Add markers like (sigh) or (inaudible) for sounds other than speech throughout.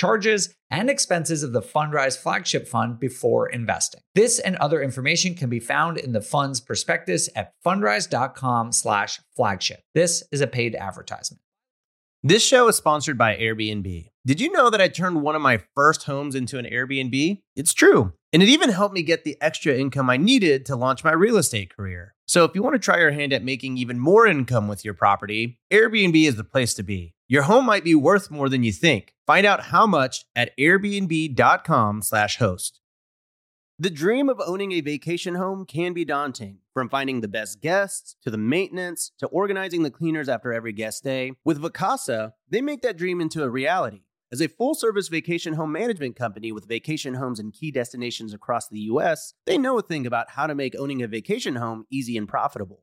charges, and expenses of the Fundrise flagship fund before investing. This and other information can be found in the fund's prospectus at fundrise.com slash flagship. This is a paid advertisement. This show is sponsored by Airbnb. Did you know that I turned one of my first homes into an Airbnb? It's true. And it even helped me get the extra income I needed to launch my real estate career. So if you want to try your hand at making even more income with your property, Airbnb is the place to be. Your home might be worth more than you think. Find out how much at airbnb.com/host. The dream of owning a vacation home can be daunting, from finding the best guests to the maintenance to organizing the cleaners after every guest day. With Vacasa, they make that dream into a reality. As a full service vacation home management company with vacation homes in key destinations across the US, they know a thing about how to make owning a vacation home easy and profitable.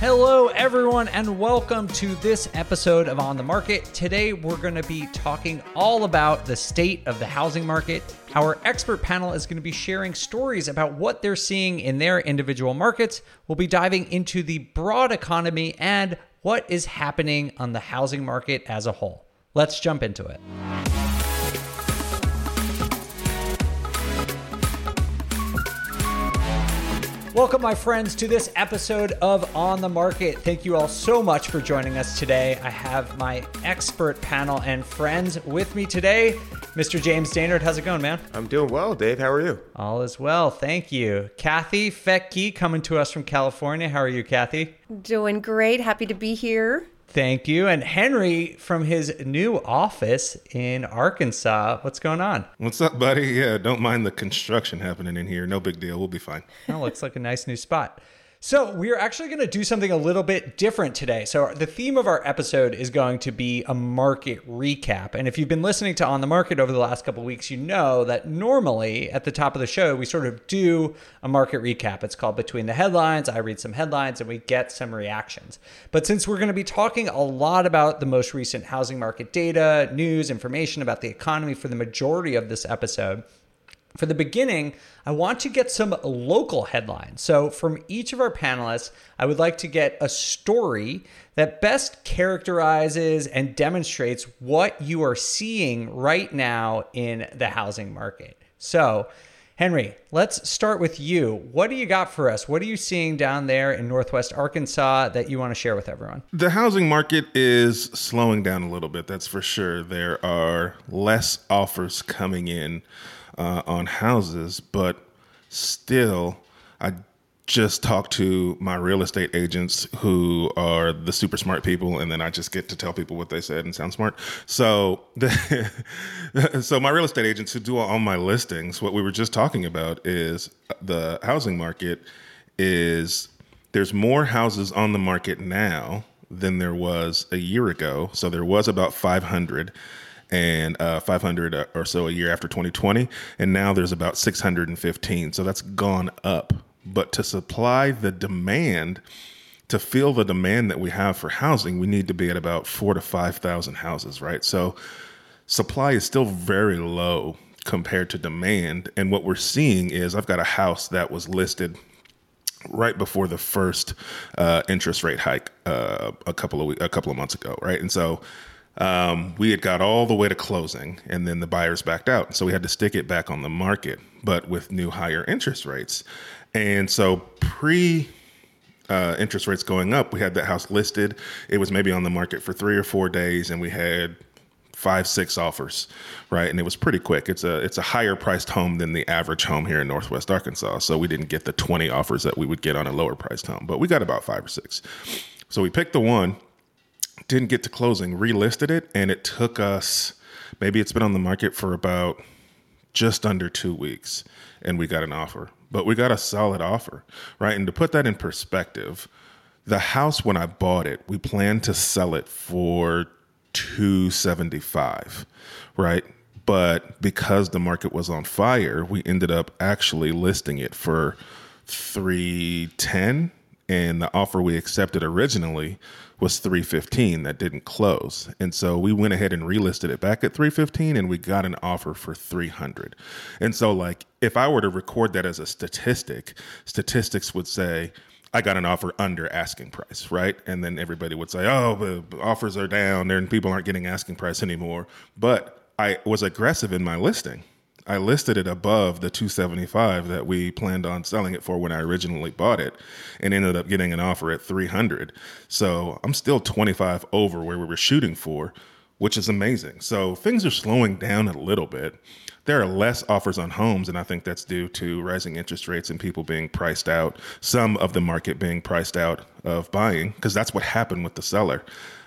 Hello, everyone, and welcome to this episode of On the Market. Today, we're going to be talking all about the state of the housing market. Our expert panel is going to be sharing stories about what they're seeing in their individual markets. We'll be diving into the broad economy and what is happening on the housing market as a whole. Let's jump into it. Welcome, my friends, to this episode of On the Market. Thank you all so much for joining us today. I have my expert panel and friends with me today. Mr. James Dainard, how's it going, man? I'm doing well, Dave. How are you? All is well, thank you. Kathy Fettke coming to us from California. How are you, Kathy? Doing great. Happy to be here. Thank you. And Henry from his new office in Arkansas. What's going on? What's up, buddy? Yeah, don't mind the construction happening in here. No big deal. We'll be fine. That looks like a nice new spot. So, we are actually going to do something a little bit different today. So, the theme of our episode is going to be a market recap. And if you've been listening to On the Market over the last couple weeks, you know that normally at the top of the show, we sort of do a market recap. It's called Between the Headlines. I read some headlines and we get some reactions. But since we're going to be talking a lot about the most recent housing market data, news, information about the economy for the majority of this episode, for the beginning, I want to get some local headlines. So, from each of our panelists, I would like to get a story that best characterizes and demonstrates what you are seeing right now in the housing market. So, Henry, let's start with you. What do you got for us? What are you seeing down there in Northwest Arkansas that you want to share with everyone? The housing market is slowing down a little bit, that's for sure. There are less offers coming in uh, on houses, but still, I just talk to my real estate agents who are the super smart people, and then I just get to tell people what they said and sound smart. So, the, (laughs) so my real estate agents who do all my listings, what we were just talking about is the housing market is there's more houses on the market now than there was a year ago. So there was about 500 and uh, 500 or so a year after 2020, and now there's about 615. So that's gone up. But to supply the demand, to fill the demand that we have for housing, we need to be at about four to 5,000 houses, right? So supply is still very low compared to demand. And what we're seeing is I've got a house that was listed right before the first uh, interest rate hike uh, a couple of a couple of months ago, right? And so um, we had got all the way to closing and then the buyers backed out. So we had to stick it back on the market, but with new higher interest rates. And so pre uh, interest rates going up, we had that house listed. It was maybe on the market for three or four days, and we had five, six offers, right? And it was pretty quick. It's a it's a higher priced home than the average home here in Northwest Arkansas. So we didn't get the 20 offers that we would get on a lower priced home, but we got about five or six. So we picked the one didn't get to closing, relisted it, and it took us maybe it's been on the market for about just under two weeks, and we got an offer. But we got a solid offer, right? And to put that in perspective, the house when I bought it, we planned to sell it for 275, right? But because the market was on fire, we ended up actually listing it for 310 and the offer we accepted originally was 315 that didn't close. And so we went ahead and relisted it back at 315 and we got an offer for 300. And so like if I were to record that as a statistic, statistics would say I got an offer under asking price, right? And then everybody would say, "Oh, the offers are down and people aren't getting asking price anymore." But I was aggressive in my listing. I listed it above the 275 that we planned on selling it for when I originally bought it and ended up getting an offer at 300. So I'm still 25 over where we were shooting for, which is amazing. So things are slowing down a little bit. There are less offers on homes, and I think that's due to rising interest rates and people being priced out, some of the market being priced out of buying, because that's what happened with the seller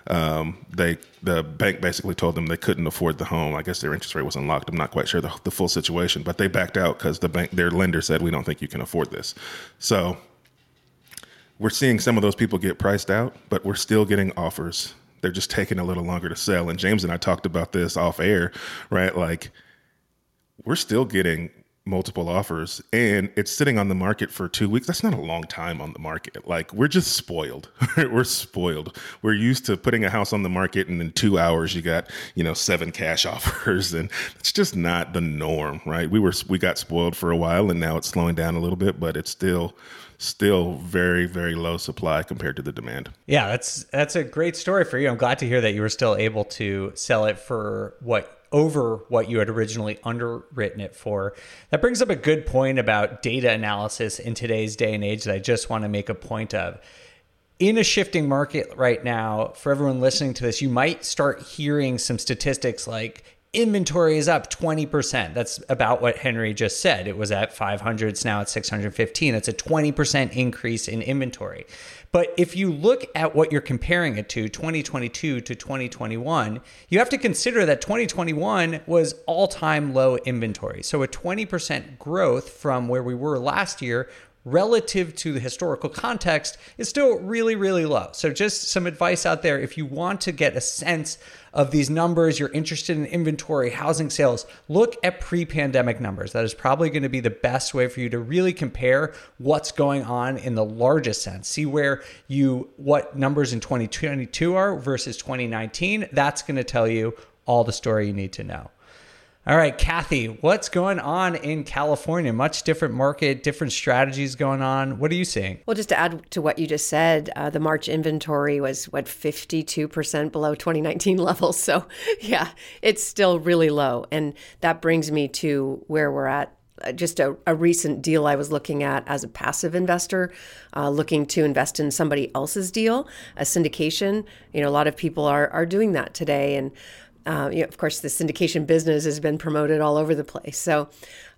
um, they the bank basically told them they couldn't afford the home. I guess their interest rate was unlocked. I'm not quite sure the, the full situation, but they backed out because the bank their lender said we don't think you can afford this. So we're seeing some of those people get priced out, but we're still getting offers. They're just taking a little longer to sell. And James and I talked about this off air, right? Like we're still getting multiple offers and it's sitting on the market for two weeks. That's not a long time on the market. Like we're just spoiled. (laughs) We're spoiled. We're used to putting a house on the market and in two hours you got you know seven cash (laughs) offers and it's just not the norm right? We were we got spoiled for a while and now it's slowing down a little bit but it's still still very very low supply compared to the demand. Yeah, that's that's a great story for you. I'm glad to hear that you were still able to sell it for what over what you had originally underwritten it for. That brings up a good point about data analysis in today's day and age that I just want to make a point of. In a shifting market right now, for everyone listening to this, you might start hearing some statistics like inventory is up 20%. That's about what Henry just said. It was at 500, it's now at 615. That's a 20% increase in inventory. But if you look at what you're comparing it to, 2022 to 2021, you have to consider that 2021 was all time low inventory. So a 20% growth from where we were last year relative to the historical context is still really, really low. So, just some advice out there if you want to get a sense of these numbers, you're interested in inventory, housing sales, look at pre pandemic numbers. That is probably going to be the best way for you to really compare what's going on in the largest sense. See where you, what numbers in 2022 are versus 2019. That's going to tell you all the story you need to know. All right, Kathy, what's going on in California? Much different market, different strategies going on. What are you seeing? Well, just to add to what you just said, uh, the March inventory was what 52% below 2019 (laughs) levels. So, yeah, it's still really low. And that brings me to where we're at uh, just a, a, recent deal I was looking at as a passive investor, uh, looking to invest in somebody else's deal, a syndication. You know, a lot of people are are doing that today, and uh, you know, of course, the syndication business has been promoted all over the place. So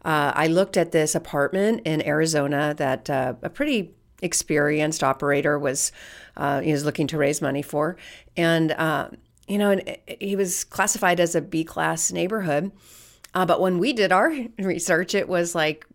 uh, I looked at this apartment in Arizona that uh, a pretty experienced operator was uh, was looking to raise money for, and uh, you know, and he was classified as a B class neighborhood. Uh, but when we did our (laughs) research, it was like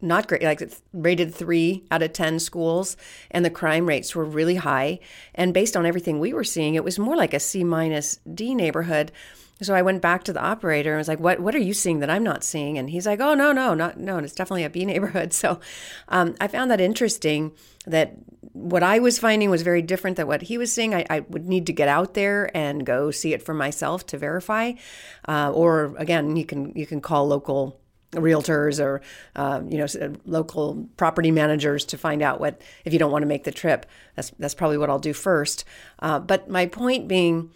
not great, like it's rated three out of 10 schools, and the crime rates were really high. And based on everything we were seeing, it was more like a C minus D neighborhood. So I went back to the operator and was like, "What what are you seeing that I'm not seeing?" And he's like, "Oh no no not no, it's definitely a B (laughs) neighborhood." So um, I found that interesting. That what I was finding was very different than what he was seeing. I, I would need to get out there and go see it for myself to verify, uh, or again, you can you can call local realtors or uh, you know local property managers to find out what if you don't want to make the trip that's that's probably what I'll do first. Uh, but my point being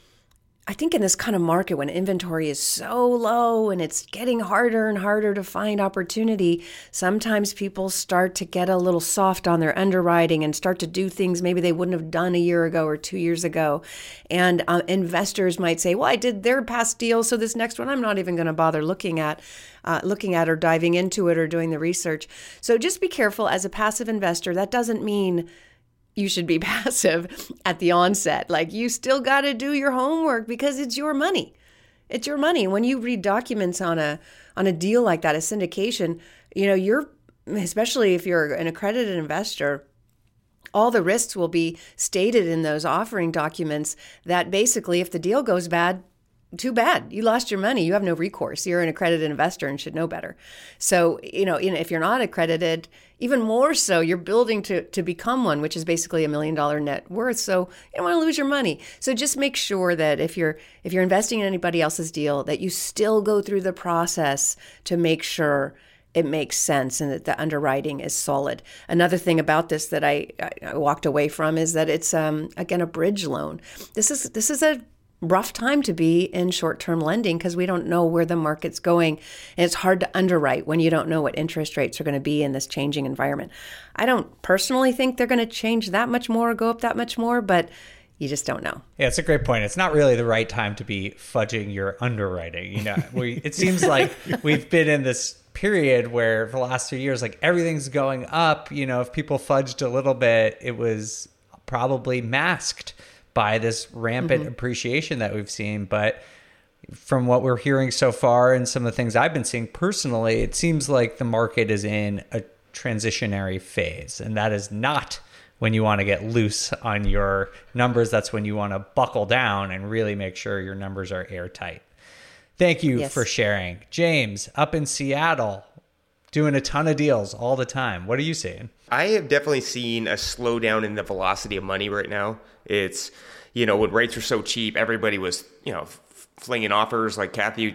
I think in this kind of market when inventory is so low and it's getting harder and harder to find opportunity, sometimes people start to get a little soft on their underwriting and start to do things maybe they wouldn't have done a year ago or two years ago. And uh, investors might say, "Well, I did their past deal, so this next one I'm not even going to bother looking at." Uh, looking at or diving into it or doing the research. So just be careful as a passive investor. That doesn't mean you should be (laughs) passive at the onset. Like you still got to do your homework because it's your money. It's your money. When you read documents on a on a deal like that, a syndication, you know, you're especially if you're an accredited investor, all the risks will be stated in those offering documents that basically if the deal goes bad, too bad. You lost your money. You have no recourse. You're an accredited investor and should know better. So, you know, if you're not accredited, even more so, you're building to, to become one, which is basically a million dollar net worth. So you don't want to lose your money. So just make sure that if you're if you're investing in anybody else's deal, that you still go through the process to make sure it makes sense and that the underwriting is solid. Another thing about this that I, I walked away from is that it's um, again a bridge loan. This is this is a rough time to be in short term lending because we don't know where the market's going. And it's hard to underwrite when you don't know what interest rates are going to be in this changing environment. I don't personally think they're going to change that much more or go up that much more, but you just don't know. Yeah, it's a great point. It's not really the right time to be fudging your underwriting. You know, we it seems (laughs) like we've been in this period where for the last few years, like everything's going up. You know, if people fudged a little bit, it was probably masked by this rampant mm-hmm. appreciation that we've seen. But from what we're hearing so far and some of the things I've been seeing personally, it seems like the market is in a transitionary phase. And that is not when you want to get loose on your numbers. That's when you want to buckle down and really make sure your numbers are airtight. Thank you yes. for sharing. James, up in Seattle, doing a ton of deals all the time. What are you seeing? I have definitely seen a slowdown in the velocity of money right now. It's, you know, when rates were so cheap, everybody was, you know, flinging offers like Kathy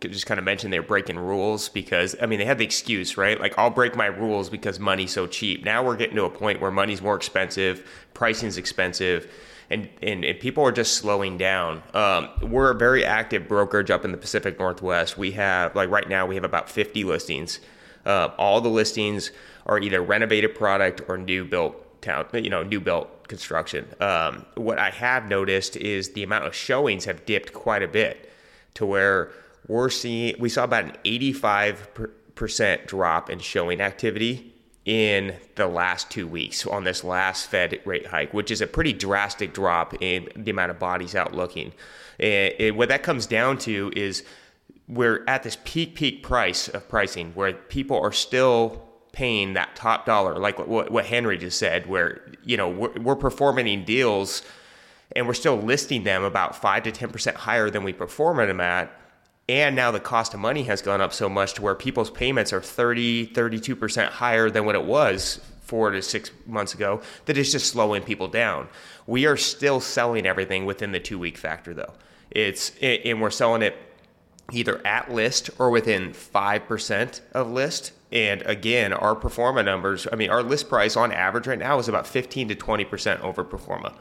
just kind of mentioned they're breaking rules because I mean they had the excuse right like I'll break my rules because money's so cheap now we're getting to a point where money's more expensive pricing's expensive and, and, and people are just slowing down um, we're a very active brokerage up in the Pacific Northwest we have like right now we have about 50 listings uh, all the listings are either renovated product or new built town, you know, new built construction. Um, what I have noticed is the amount of showings have dipped quite a bit to where we're seeing, we saw about an 85% drop in showing activity in the last two weeks on this last Fed rate hike, which is a pretty drastic drop in the amount of bodies out looking. And, and what that comes down to is we're at this peak peak price of pricing where people are still paying that top dollar like what, what henry just said where you know we're, we're performing deals and we're still listing them about 5 to 10% higher than we perform them at. And now the cost of money has gone up so much to where people's payments are 30 32% higher than what it was four to six months ago that is just slowing people down. We are still selling everything within the two week factor though. It's and we're selling it either at list or within 5% of list. And again, our pro forma numbers, I mean, our list price on average right now is about 15 to 20% over pro forma.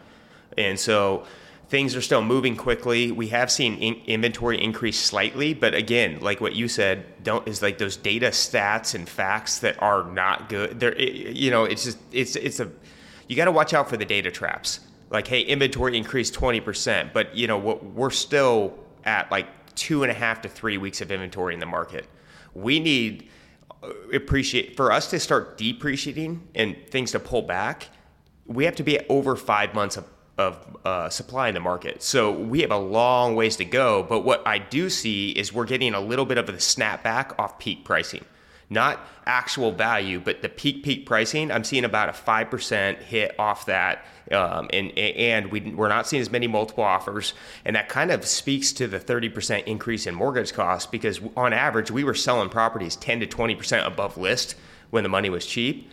And so things are still moving quickly. We have seen in- inventory increase slightly, but again, like what you said, don't is like those data stats and facts that are not good. There, you know, it's just it's it's a you got to watch out for the data traps. Like, hey, inventory increased 20%, but you know what? We're still at like two and a half to three weeks of inventory in the market. We need uh, appreciate for us to start depreciating and things to pull back. We have to be at over five months of of uh, supply in the market. So we have a long ways to go. But what I do see is we're getting a little bit of a snapback off peak pricing not actual value, but the peak peak pricing. I'm seeing about a five percent hit off that, um, and and we, we're not seeing as many multiple offers, and that kind of speaks to the 30 percent increase in mortgage costs because on average we were selling properties 10 to 20 percent above list when the money was cheap.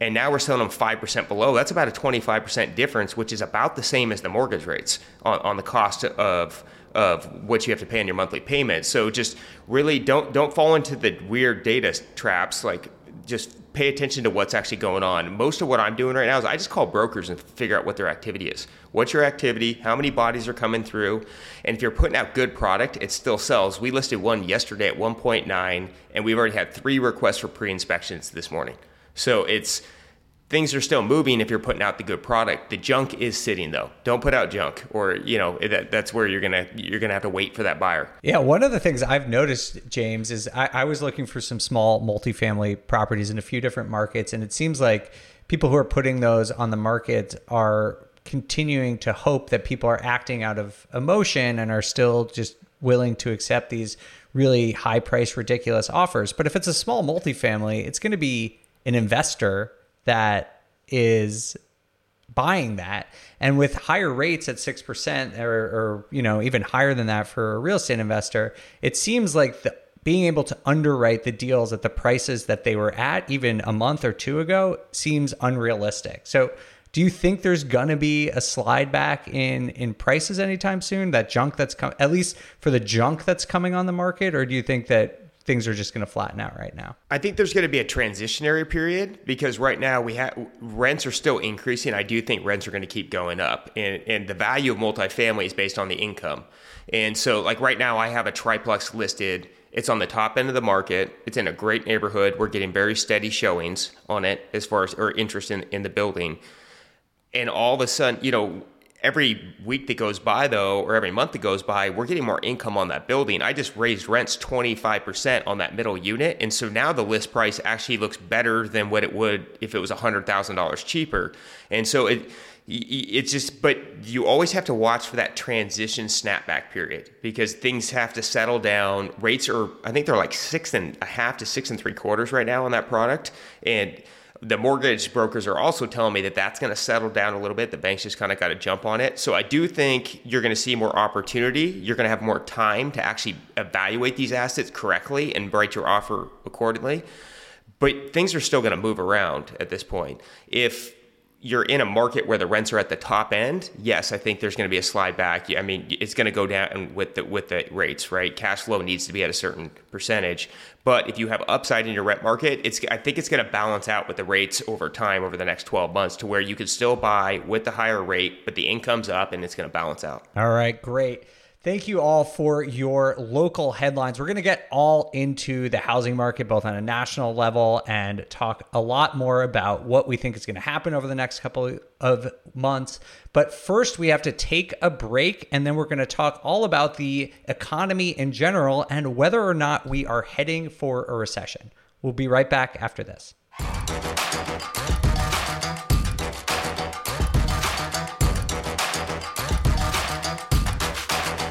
And now we're selling them 5% below. That's about a 25% difference, which is about the same as the mortgage rates on, on the cost of of what you have to pay on your monthly payment. So just really don't don't fall into the weird data traps. Like just pay attention to what's actually going on. Most of what I'm doing right now is I just call brokers and figure out what their activity is. What's your activity? How many bodies are coming through? And if you're putting out good product, it still sells. We listed one yesterday at 1.9, and we've already had three requests for pre-inspections this morning. So it's things are still moving if you're putting out the good product. The junk is sitting though. Don't put out junk, or you know that, that's where you're gonna you're gonna have to wait for that buyer. Yeah, one of the things I've noticed, James, is I, I was looking for some small multifamily properties in a few different markets, and it seems like people who are putting those on the market are continuing to hope that people are acting out of emotion and are still just willing to accept these really high price ridiculous offers. But if it's a small multifamily, it's going to be an investor that is buying that. And with higher rates at 6% or, or you know even higher than that for a real estate investor it seems like the, being able to underwrite the deals at the prices that they were at even a month or two ago seems unrealistic. So do you think there's gonna be a slide back in in prices anytime soon? That junk that's come at least for the junk that's coming on the market? Or do you think that things are just going to flatten out right now? I think there's going to be a transitionary period because right now we have rents are still increasing. I do think rents are going to keep going up, and and the value of multifamily is based on the income. And so, like right now, I have a triplex listed. It's on the top end of the market. It's in a great neighborhood. We're getting very steady showings on it as far as or interest in, in the building. And all of a sudden, you know, every week that goes by though or every month that goes by we're getting more income on that building. I just raised rents 25% on that middle unit and so now the list price actually looks better than what it would if it was $100000 cheaper. And so it it's just but you always have to watch for that transition snapback period because things have to settle down. Rates are i think they're like six and a half to six and three quarters right now on that product and the mortgage brokers are also telling me that that's going to settle down a little bit. The banks just kind of got to jump on it. So I do think you're going to see more opportunity. You're going to have more time to actually evaluate these assets correctly and write your offer accordingly. But things are still going to move around at this point. If you're in a market where the rents are at the top end, yes, I think there's going to be a slide back. I mean, it's going to go down with the with the rates, right? Cash flow needs to be at a certain percentage. But if you have upside in your rent market, it's I think it's going to balance out with the rates over time over the next 12 months to where you can still buy with the higher rate, but the income's up and it's going to balance out. All right, great. Thank you all for your local headlines. We're going to get all into the housing market, both on a national level, and talk a lot more about what we think is going to happen over the next couple of months. But first, we have to take a break, and then we're going to talk all about the economy in general and whether or not we are heading for a recession. We'll be right back after this.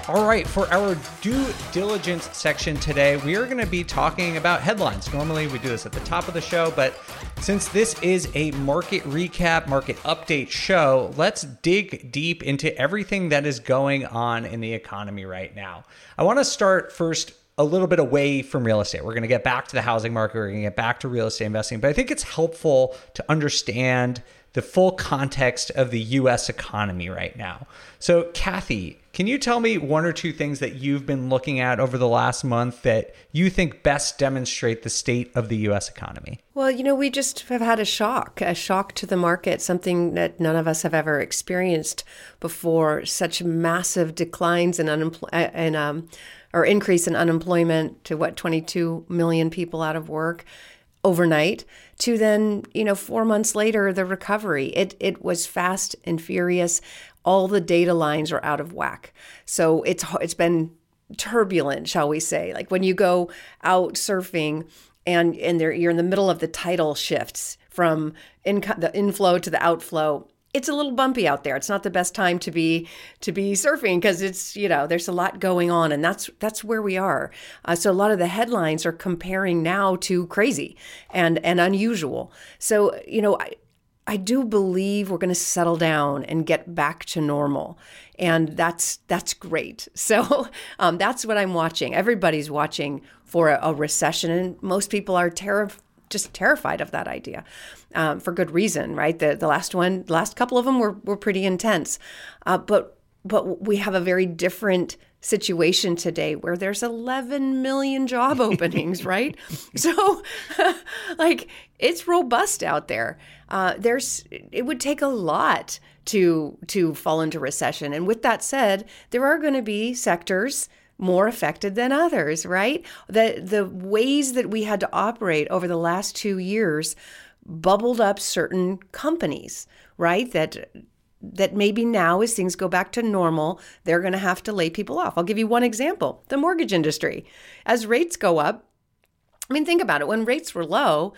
All right, for our due diligence section today, we are going to be talking about headlines. Normally, we do this at the top of the show, but since this is a market recap, market update show, let's dig deep into everything that is going on in the economy right now. I want to start first a little bit away from real estate. We're going to get back to the housing market, we're going to get back to real estate investing, but I think it's helpful to understand the full context of the US economy right now. So, Kathy, can you tell me one or two things that you've been looking at over the last month that you think best demonstrate the state of the US economy? Well, you know, we just have had a shock, a shock to the market, something that none of us have ever experienced before. Such massive declines in unemployment and um, or increase in unemployment to what 22 million people out of work overnight to then you know 4 months later the recovery it it was fast and furious all the data lines are out of whack so it's it's been turbulent shall we say like when you go out surfing and and there you're in the middle of the tidal shifts from in, the inflow to the outflow it's a little bumpy out there. It's not the best time to be to be surfing because it's you know there's a lot going on, and that's that's where we are. Uh, so a lot of the headlines are comparing now to crazy and and unusual. So you know I. I do believe we're going to settle down and get back to normal, and that's that's great. (laughs) So um, that's what I'm watching. Everybody's watching for a, a recession, and most people are terrified just terrified of that idea um, for good reason, right? The the last one, the last couple of them were were pretty intense, uh, but but we have a very different situation today where there's 11 million job (laughs) openings, right? (laughs) So, like, it's robust out there. Uh, there's it would take a lot to to fall into recession, and with that said, there are going to be sectors more affected than others, right? The the ways that we had to operate over the last two years bubbled up certain companies, right? That that maybe now, as things go back to normal, they're going to have to lay people off. I'll give you one example the mortgage industry. As rates go up, I mean, think about it. When rates were low,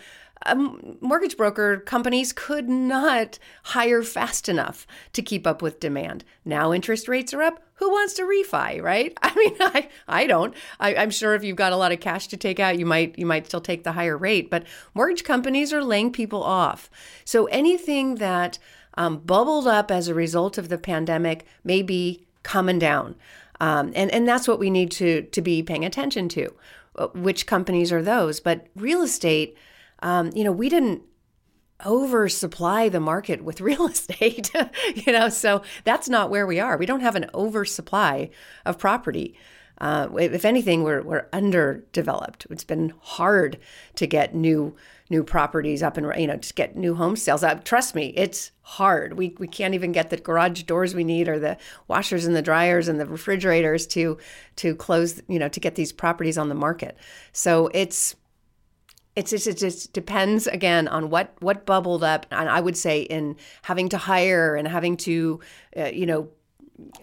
mortgage broker companies could not hire fast enough to keep up with demand. Now interest rates are up. Who wants to refi, right? (laughs) I mean, I, I don't. I, I'm sure if you've got a lot of cash to take out, you might you might still take the higher rate. But mortgage companies are laying people off. So anything that um, bubbled up as a result of the pandemic may be coming down. Um, and, and that's what we need to, to be paying attention to. Uh, which companies are those? But real estate, um, you know, we didn't oversupply the market with (laughs) real estate, you know, so that's not where we are. We don't have an oversupply of property. Uh, if anything, we're, we're underdeveloped. It's been hard to get new new properties up and you know just get new home sales up. Trust me, it's hard. We we can't even get the garage doors we need or the washers and the dryers and the refrigerators to to close you know to get these properties on the market. So it's it just depends again on what what bubbled up and i would say in having to hire and having to uh, you know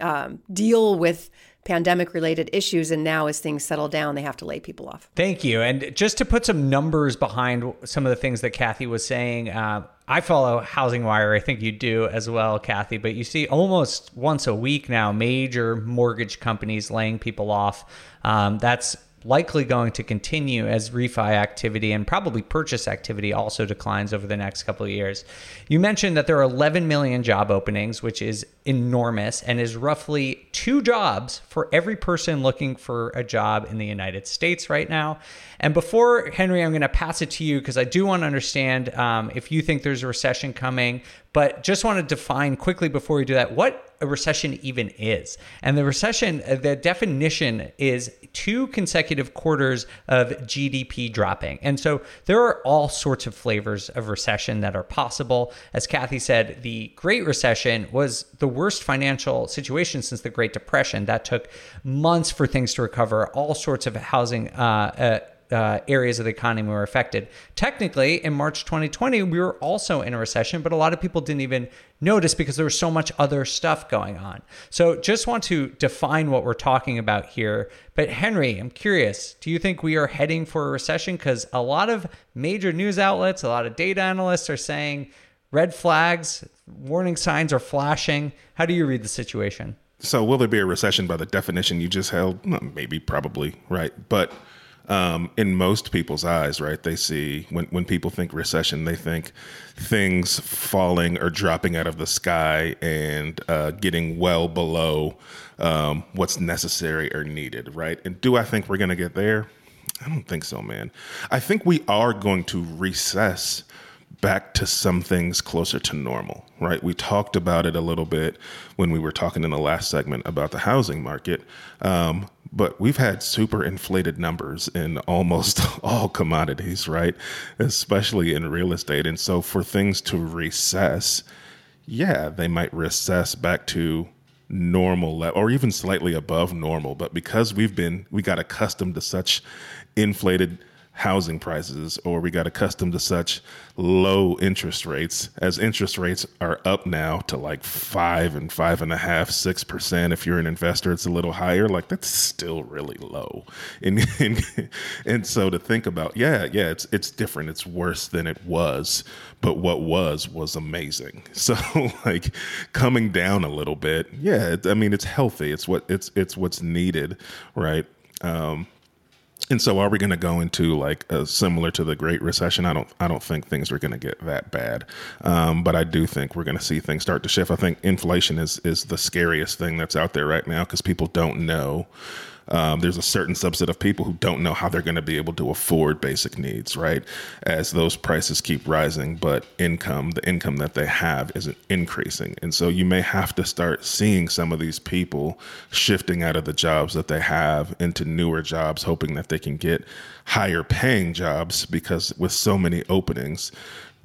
um, deal with pandemic related issues. And now, as things settle down, they have to lay people off. Thank you. And just to put some numbers behind some of the things that Kathy was saying, uh, I follow Housing Wire. I think you do as well, Kathy. But you see almost once a week now major mortgage companies laying people off. Um, that's likely going to continue as refi activity and probably purchase activity also declines over the next couple of years. You mentioned that there are 11 million job openings, which is enormous and is roughly two jobs for every person looking for a job in the United States right now. And before, Henry, I'm going to pass it to you because I do want to understand um, if you think there's a recession coming, but just want to define quickly before we do that what a recession even is. And the recession, uh, the definition is two consecutive quarters of GDP dropping. And so there are all sorts of flavors of recession that are possible. As Kathy said, the Great Recession was the worst financial situation since the Great Depression. That took months for things to recover, all sorts of housing. Uh, uh, uh, areas of the economy were affected. Technically, in March 2020, we were also in a recession, but a lot of people didn't even notice because there was so much other stuff going on. So, just want to define what we're talking about here. But, Henry, I'm curious do you think we are heading for a recession? Because a lot of major news outlets, a lot of data analysts are saying red flags, warning signs are flashing. How do you read the situation? So, will there be a recession by the definition you just held? Maybe, probably, right? But um, in most people's eyes, right? They see when when people think recession, they think things falling or dropping out of the sky and uh, getting well below um, what's necessary or needed, right? And do I think we're going to get there? I don't think so, man. I think we are going to recess back to some things closer to normal, right? We talked about it a little bit when we were talking in the last segment about the housing market. Um, but we've had super inflated numbers in almost (laughs) all commodities, right? Especially in real estate. And so for things to recess, yeah, they might recess back to normal le- or even slightly above normal. But because we've been, we got accustomed to such inflated housing prices or we got accustomed to such low interest rates as interest rates are up now to like five and five and a half six percent if you're an investor it's a little higher like that's still really low. And, (laughs) and and so to think about yeah yeah it's it's different. It's worse than it was but what was was amazing. (laughs) So like coming down a little bit yeah i mean it's healthy. It's what it's it's what's needed right? Um and so, are we going to go into like a, similar to the Great Recession? I don't. I don't think things are going to get that bad, um, but I do think we're going to see things start to shift. I think inflation is is the scariest thing that's out there right now because people don't know um, there's a certain subset of people who don't know how they're going to be able to afford basic needs, right? As those prices keep rising, but income, the income that they have, isn't increasing. And so you may have to start seeing some of these people shifting out of the jobs that they have into newer jobs, hoping that they can get higher paying jobs because with so many openings,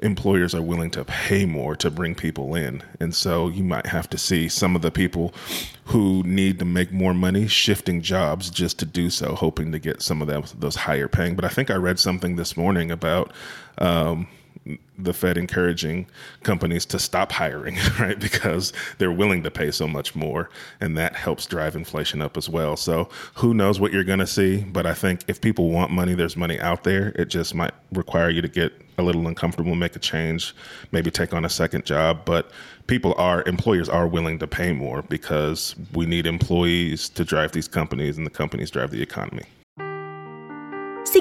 employers are willing to pay more to bring people in. And so you might have to see some of the people who need to make more money shifting jobs just to do so, hoping to get some of those, higher paying. But I think I read something this morning about um, the Fed encouraging companies to stop hiring, (laughs) right? Because they're willing to pay so much more, and that helps drive inflation up as well. So who knows what you're going to see? But I think if people want money, there's money out there. It just might require you to get a little uncomfortable, make a change, maybe take on a second job. But people are, employers are willing to pay more because we need employees to drive these companies, and the companies drive the economy.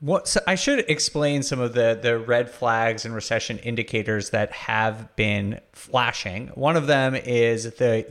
What so I should explain some of the the red flags and recession indicators that have been flashing. One of them is the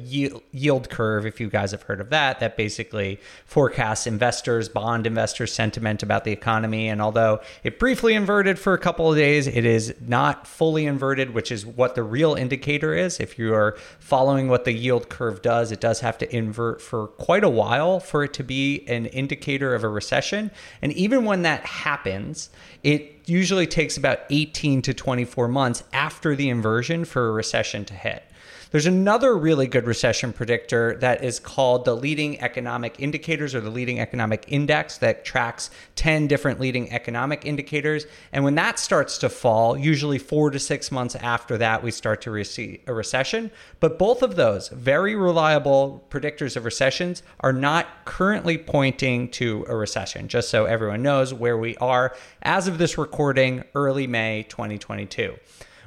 yield curve if you guys have heard of that that basically forecasts investors, bond investors sentiment about the economy and although it briefly inverted for a couple of days, it is not fully inverted, which is what the real indicator is. If you are following what the yield curve does, it does have to invert for quite a while for it to be an indicator of a recession. And even when that happens, it usually takes about 18 to 24 months after the inversion for a recession to hit. There's another really good recession predictor that is called the leading economic indicators or the leading economic index that tracks 10 different leading economic indicators. And when that starts to fall, usually four to six months after that, we start to receive a recession. But both of those very reliable predictors of recessions are not currently pointing to a recession, just so everyone knows where we are as of this recording, early May 2022.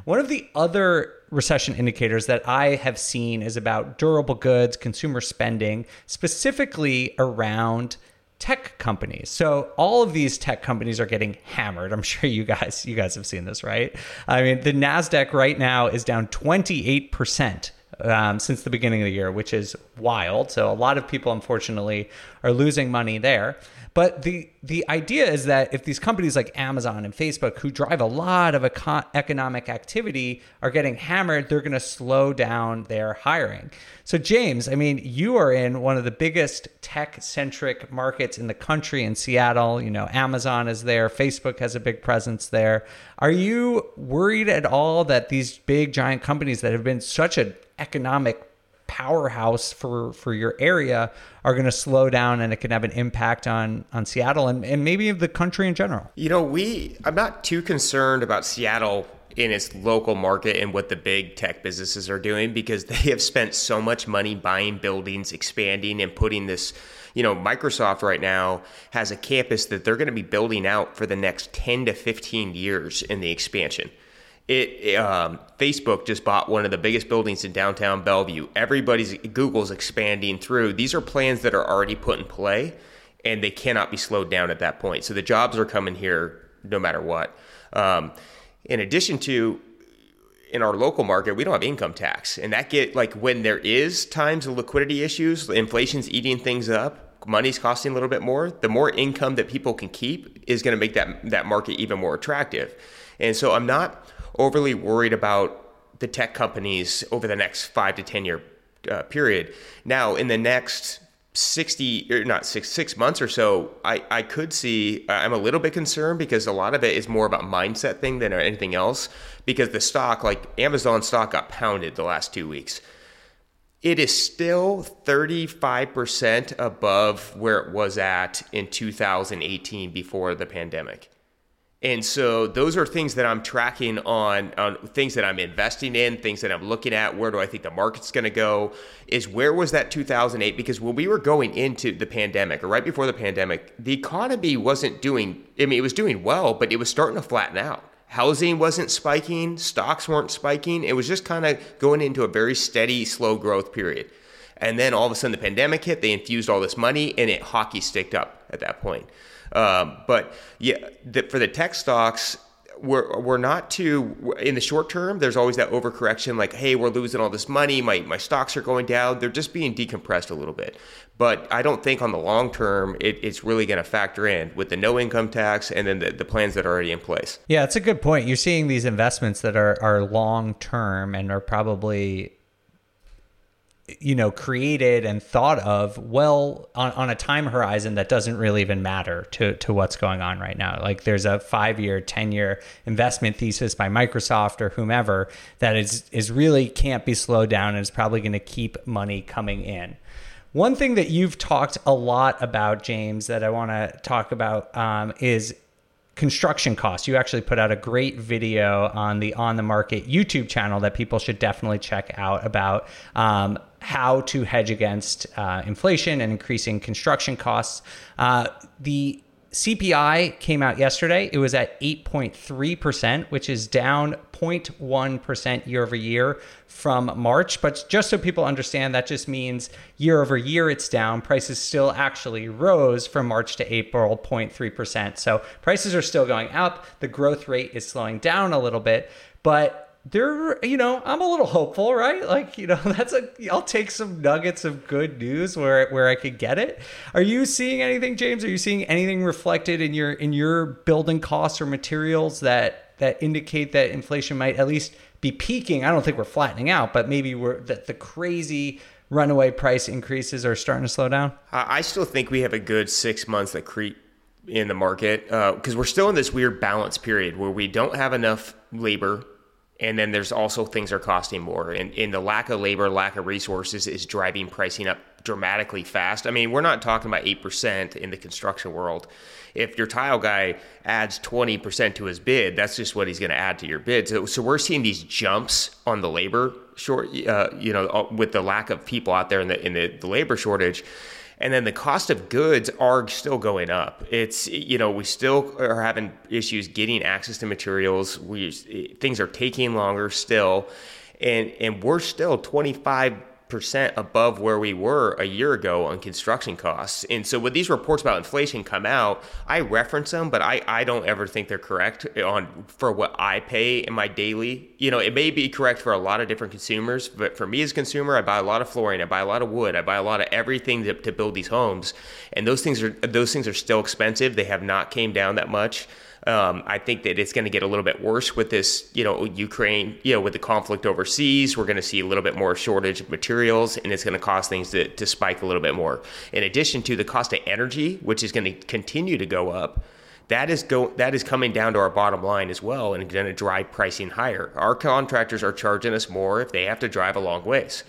One of the other recession indicators that I have seen is about durable goods, consumer spending, specifically around tech companies. So all of these tech companies are getting hammered. I'm (laughs) sure you guys you guys have seen this, right? I mean, the Nasdaq right now is down 28% um, since the beginning of the year, which is wild. So a lot of people, unfortunately, are losing money there. But the the idea is that if these companies like Amazon and Facebook, who drive a lot of econ- economic activity, are getting hammered, they're going to slow down their hiring. So James, I mean, you are in one of the biggest tech centric markets in the country in Seattle. You know, Amazon is there, Facebook has a big presence there. Are you worried at all that these big giant companies that have been such an economic powerhouse for for your area are going to slow down and it can have an impact on on Seattle and, and maybe the country in general. You know, we I'm not too concerned about Seattle in its local market and what the big tech businesses are doing because they have spent so much money buying buildings, expanding and putting this you know, Microsoft right now has a campus that they're going to be building out for the next 10 to 15 years in the expansion. It um, Facebook just bought one of the biggest buildings in downtown Bellevue. Everybody's Google's expanding through. These are plans that are already put in play, and they cannot be slowed down at that point. So the jobs are coming here no matter what. Um, in addition to in our local market, we don't have income tax, and that get like when there is times of liquidity issues, inflation's eating things up, money's costing a little bit more. The more income that people can keep is going to make that that market even more attractive. And so I'm not overly worried about the tech companies over the next five to 10 year uh, period. Now, in the next 60 or not six six months or so i i could see i'm a little bit concerned because a lot of it is more about mindset thing than anything else because the stock like amazon stock got pounded the last two weeks it is still 35% above where it was at in 2018 before the pandemic And so those are things that I'm tracking on, on things that I'm investing in, things that I'm looking at. Where do I think the market's going to go? Is where was that 2008? Because when we were going into the pandemic or right before the pandemic, the economy wasn't doing, I mean, it was doing well, but it was starting to flatten out. Housing wasn't spiking, stocks weren't spiking. It was just kind of going into a very steady, slow growth period. And then all of a sudden the pandemic hit, they infused all this money and it hockey sticked up at that point. Um, but yeah, the, for the tech stocks, we're, we're not too in the short term there's always that overcorrection like hey we're losing all this money my, my stocks are going down. They're just being decompressed a little bit. But i don't think on the long term it, it's really going to factor in with the no income tax and then the, the plans that are already in place. Yeah it's a good point. You're seeing these investments that are, are long term and are probably you know created and thought of well on, on a time horizon that doesn't really even matter to to what's going on right now like there's a five year ten year investment thesis by microsoft or whomever that is is really can't be slowed down and is probably going to keep money coming in one thing that you've talked a lot about james that i want to talk about um, is construction costs. You actually put out a great video on the On the Market YouTube channel that people should definitely check out about um, how to hedge against uh, inflation and increasing construction costs. Uh, the CPI came out yesterday. It was at 8.3%, which is down 0.1% year over year from March. But just so people understand, that just means year over year it's down. Prices still actually rose from March to April 0.3%. So prices are still going up. The growth rate is slowing down a little bit. But there you know i'm a little hopeful right? Like you know (laughs) that's a i'll take some nuggets of good news where where i could get it. Are you seeing anything james? Are you seeing anything reflected in your in your building costs or materials that that indicate that inflation might at least be peaking? I don't think we're flattening out but maybe we're that the crazy runaway price increases are starting to slow down? I still think we have a good six months that creep in the market because uh, we're still in this weird balance period where we don't have enough labor and then there's also things are costing more. And, and the lack of labor lack of resources is driving pricing up dramatically fast. I mean we're not talking about 8% in the construction world. If your tile guy adds 20% to his bid that's just what he's going to add to your bid. So, so we're seeing these jumps on the labor short uh, you know with the lack of people out there in the the, the labor shortage and then the cost of goods are still going up. It's you know we still are having issues getting access to materials. We things are taking longer still, and and we're still 25 percent above where we were a year ago on construction costs. And so when these reports about inflation come out, I reference them, but I, I don't ever think they're correct on for what I pay in my daily. You know, it may be correct for a lot of different consumers, but for me as a consumer, I buy a lot of flooring, I buy a lot of wood, I buy a lot of everything to, to build these homes. And those things are those things are still expensive. They have not came down that much. Um, I think that it's going to get a little bit worse with this, you know, Ukraine, you know, with the conflict overseas. We're going to see a little bit more shortage of materials, and it's going to cause things to, to spike a little bit more. In addition to the cost of energy, which is going to continue to go up that is go that is coming down to our bottom line as well and going to drive pricing higher. Our contractors are charging us more if they have to drive a long ways.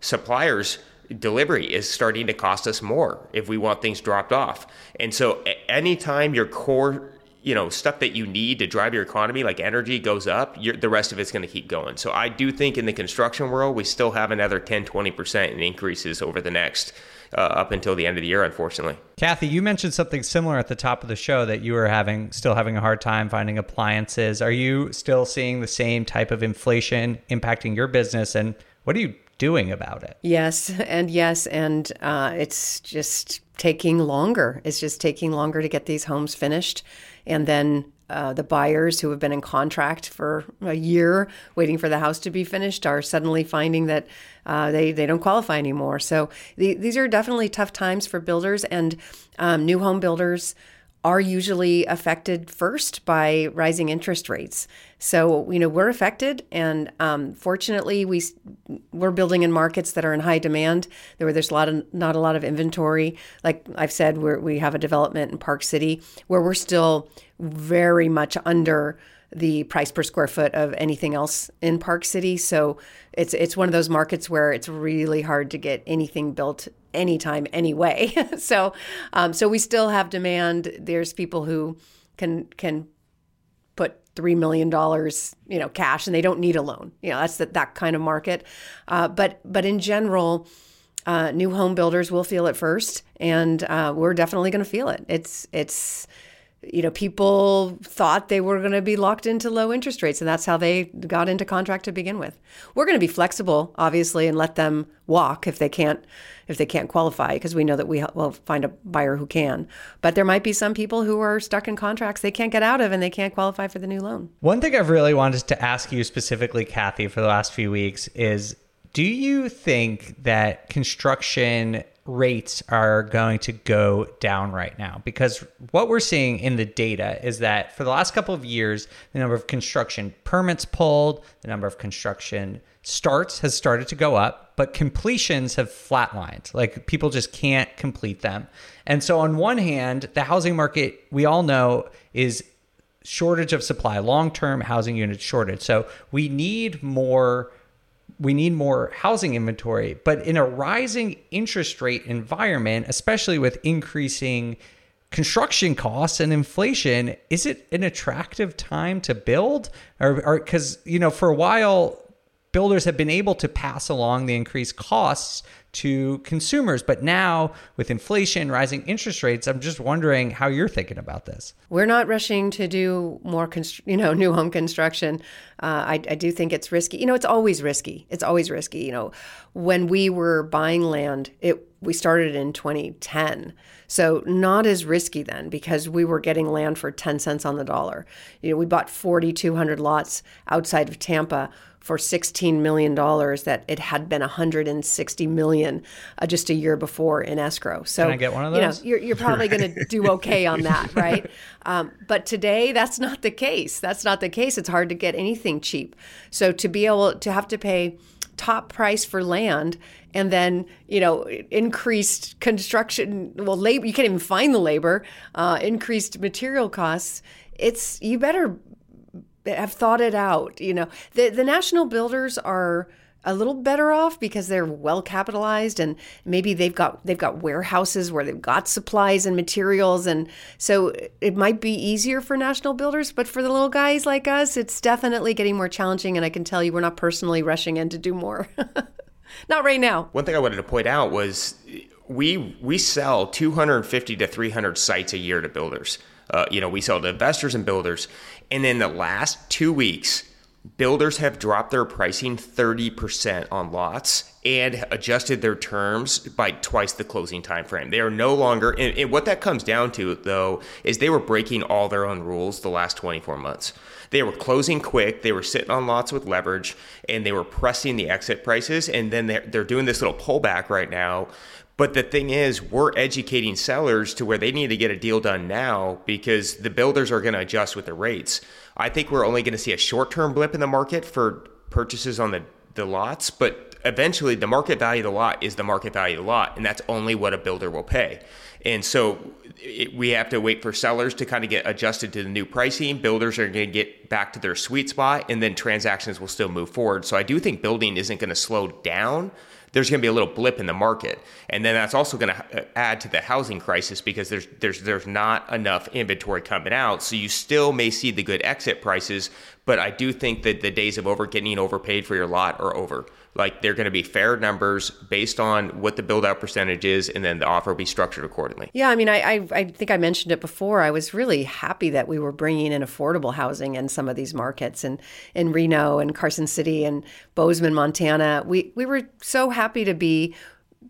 Suppliers delivery is starting to cost us more if we want things dropped off. And so anytime your core you know stuff that you need to drive your economy like energy goes up the rest of it's going to keep going. So i do think in the construction world we still have another 10 20% in increases over the next uh, up until the end of the year unfortunately. Kathy you mentioned something similar at the top of the show that you were having still having a hard time finding appliances. Are you still seeing the same type of inflation impacting your business? And what are you doing about it. Yes and yes and uh, it's just taking longer. It's just taking longer to get these homes finished. And then uh, the buyers who have been in contract for a year waiting for the house to be finished are suddenly finding that uh, they, they don't qualify anymore. So the, these are definitely tough times for builders and um, new home builders are usually affected first by rising interest rates. So you know we're affected, and um, fortunately we we're building in markets that are in high demand. There there's a lot of not a lot of inventory. Like I've said, we we have a development in Park City where we're still very much under the price per square foot of anything else in Park City. So it's it's one of those markets where it's really hard to get anything built anytime anyway. (laughs) so um, so we still have demand. There's people who can can put three million dollars, you know, cash, and they don't need a loan. You know, that's that that kind of market. Uh, but but in general, uh, new home builders will feel it first, and uh, we're definitely going to feel it. It's it's you know, people thought they were going to be locked into low interest rates, and that's how they got into contract to begin with. We're going to be flexible, obviously, and let them walk if they can't if they can't qualify, because we know that we will find a buyer who can. But there might be some people who are stuck in contracts they can't get out of, and they can't qualify for the new loan. One thing I've really wanted to ask you specifically, Kathy, for the last few weeks is do you think that construction rates are going to go down right now? Because what we're seeing in the data is that for the last couple of years, the number of construction permits pulled, the number of construction starts has started to go up, but completions have flatlined. Like people just can't complete them. And so, on one hand, the housing market, we all know, is shortage of supply, long term housing unit shortage. So, we need more we need more housing inventory. But in a rising interest rate environment, especially with increasing construction costs and inflation, is it an attractive time to build? Or because, you know, for a while, builders have been able to pass along the increased costs to consumers. But now, with inflation, rising interest rates, I'm just wondering how you're thinking about this. We're not rushing to do more, const- you know, (laughs) new home construction. Uh, I, I do think it's risky. You know, it's always risky. It's always risky. You know, when we were buying land, it we started in 2010. So not as risky then because we were getting land for 10 cents on the dollar. You know, we bought 4,200 lots outside of Tampa for $16 million that it had been 160 million uh, just a year before in escrow. So Can I get one of those? You know, you're, you're probably going (laughs) to do okay on that, right? Um, but today, that's not the case. That's not the case. It's hard to get anything cheap. So to be able to have to pay top price for land and then you know increased construction well labor you can't even find the labor uh, increased material costs it's you better have thought it out. You know, the the national builders are a little better off because they're well capitalized and maybe they've got they've got warehouses where they've got supplies and materials. And so it might be easier for national builders but for the little guys like us it's definitely getting more challenging. And I can tell you we're not personally rushing in to do more. (laughs) Not right now. One thing I wanted to point out was we we sell 250 to 300 sites a year to builders. Uh, you know we sell to investors and builders and in the last two weeks, builders have dropped their pricing 30% on lots and adjusted their terms by twice the closing time frame. They are no longer and, and, what that comes down to though is they were breaking all their own rules the last 24 months. They were closing quick, they were sitting on lots with leverage and they were pressing the exit prices and then they're, they're doing this little pullback right now but the thing is, we're educating sellers to where they need to get a deal done now because the builders are going to adjust with the rates. I think we're only going to see a short term blip in the market for purchases on the, the lots, but eventually the market value of the lot is the market value of the lot, and that's only what a builder will pay. And so it, we have to wait for sellers to kind of get adjusted to the new pricing. Builders are going to get back to their sweet spot, and then transactions will still move forward. So I do think building isn't going to slow down there's going to be a little blip in the market, and then that's also going to uh, add to the housing crisis because there's there's there's not enough inventory coming out. So you still may see the good exit prices, but I do think that the days of over getting overpaid for your lot are over. Like they're going to be fair numbers based on what the build out percentage is, and then the offer will be structured accordingly. Yeah, I mean, I, I, I think I mentioned it before. I was really happy that we were bringing in affordable housing in some of these markets, and in Reno and Carson City and Bozeman, Montana. We we were so happy to be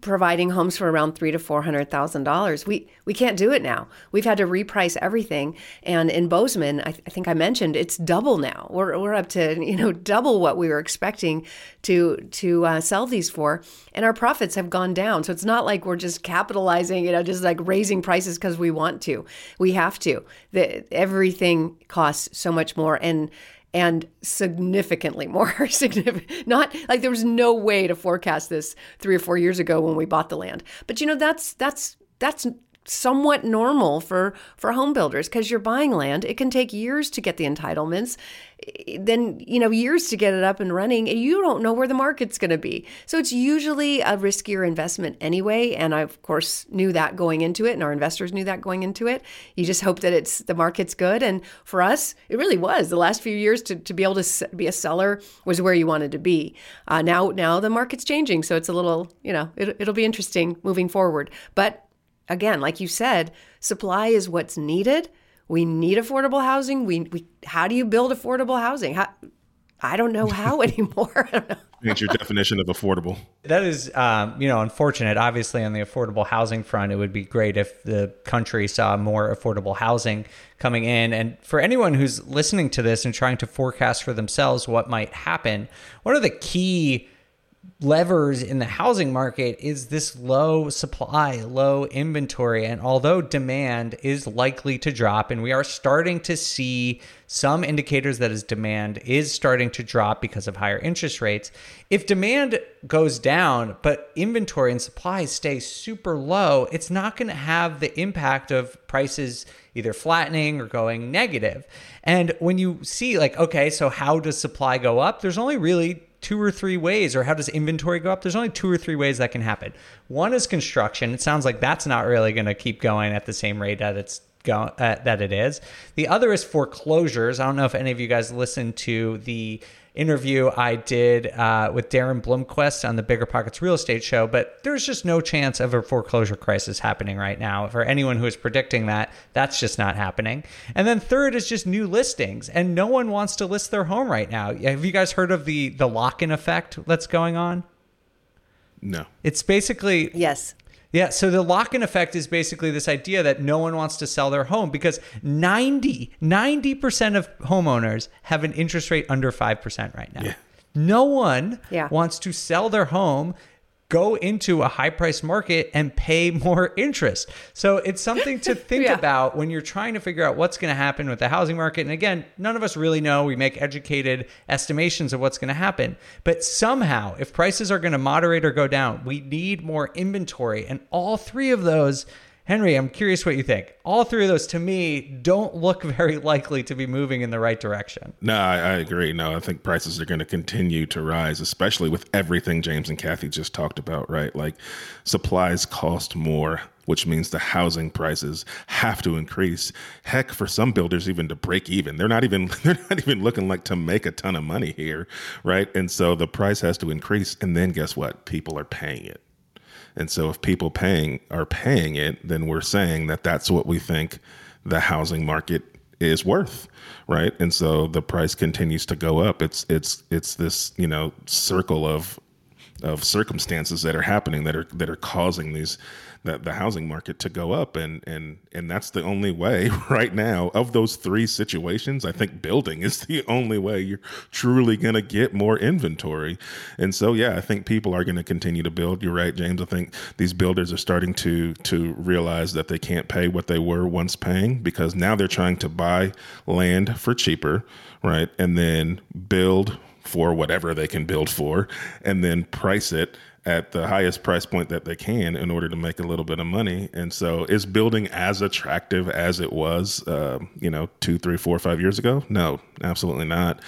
providing homes for around three to four hundred thousand dollars. We we can't do it now. We've had to reprice everything. And in Bozeman, I, th- I, think I mentioned it's double now. We're, we're up to you know double what we were expecting to to uh, sell these for, and our profits have gone down. So it's not like we're just capitalizing, you know, just like raising prices because we want to. We have to. The, everything costs so much more, and and significantly more (laughs) significant not like there was no way to forecast this 3 or 4 years ago when we bought the land. But you know that's that's that's somewhat normal for for home builders because you're buying land it can take years to get the entitlements. Then you know years to get it up and running and you don't know where the market's going to be. So it's usually a riskier investment anyway and i of course knew that going into it and our investors knew that going into it. You just hope that it's the market's good and for us it really was. The last few years to, to be able to be a seller was where you wanted to be. Uh, now now the market's changing so it's a little you know it, it'll be interesting moving forward. But again, like you said, supply is what's needed. We need affordable housing. We, we how do you build affordable housing? How, I don't know how (laughs) anymore. (laughs) I. What's your definition of affordable? That is, um, you know, unfortunate. Obviously, on the affordable housing front, it would be great if the country saw more affordable housing coming in. And for anyone who's listening to this and trying to forecast for themselves what might happen, one of the key levers in the housing market is this low supply, low inventory. And although demand is likely to drop, and we are starting to see some indicators that as demand is starting to drop because of higher interest rates, if demand goes down, but inventory and supply stay super low, it's not going to have the impact of prices either flattening or going negative. And when you see, like, okay, so how does supply go up? There's only really two or three ways, or how does inventory go up? There's only two or three ways that can happen. One is construction. It sounds like that's not really going to keep going at the same rate that it's go, uh, that it is. The other is foreclosures. I don't know if any of you guys listened to the interview I did uh, with Daren Blomquist on the BiggerPockets Real Estate Show, but there's just no chance of a foreclosure crisis happening right now. For anyone who is predicting that, that's just not happening. And then third is just new listings, and no one wants to list their home right now. Have you guys heard of the the lock-in effect that's going on? No. It's basically yes. Yeah, so the lock-in effect is basically this idea that no one wants to sell their home because 90 90% of homeowners have an interest rate under 5% right now. Yeah. No one Yeah. wants to sell their home go into a high price market and pay more (laughs) interest. So it's something to (laughs) think Yeah. about when you're trying to figure out what's going to happen with the housing market. And again, none of us really know. We make educated estimations of what's going to happen. But somehow, if prices are going to moderate or go down, we need more inventory. And all three of those Henry, I'm curious what you think. All three of those, to me, don't look (laughs) very likely to be moving in the right direction. No, I, I agree. No, I think prices are going to continue to rise, especially with everything James and Kathy just talked about, right? Like supplies cost more, which means the housing prices have to increase. Heck, for some builders, even to break even, they're not even (laughs) they're not even looking like to make a ton of money here, right? And so the price has to increase, and then guess what? People are paying it. And so if people paying are paying it, then we're saying that that's what we think the housing market is worth, right? And so the price continues to go up. It's it's it's this, you know, circle of of circumstances that are happening that are that are causing these that the housing market to go up. And and and that's the only way (laughs) right now. Of those three situations i think building is (laughs) the only way you're truly going to get more inventory. And so yeah i think people are going to continue to build. You're right james. I think these builders are starting to to realize that they can't pay what they were once paying because now they're trying to buy land for cheaper right? And then build for whatever they can build for and then price it at the highest price point that they can in order to make a little bit of money. And so is building as attractive as it was, uh, you know, two, three, four, five years ago? No, absolutely not.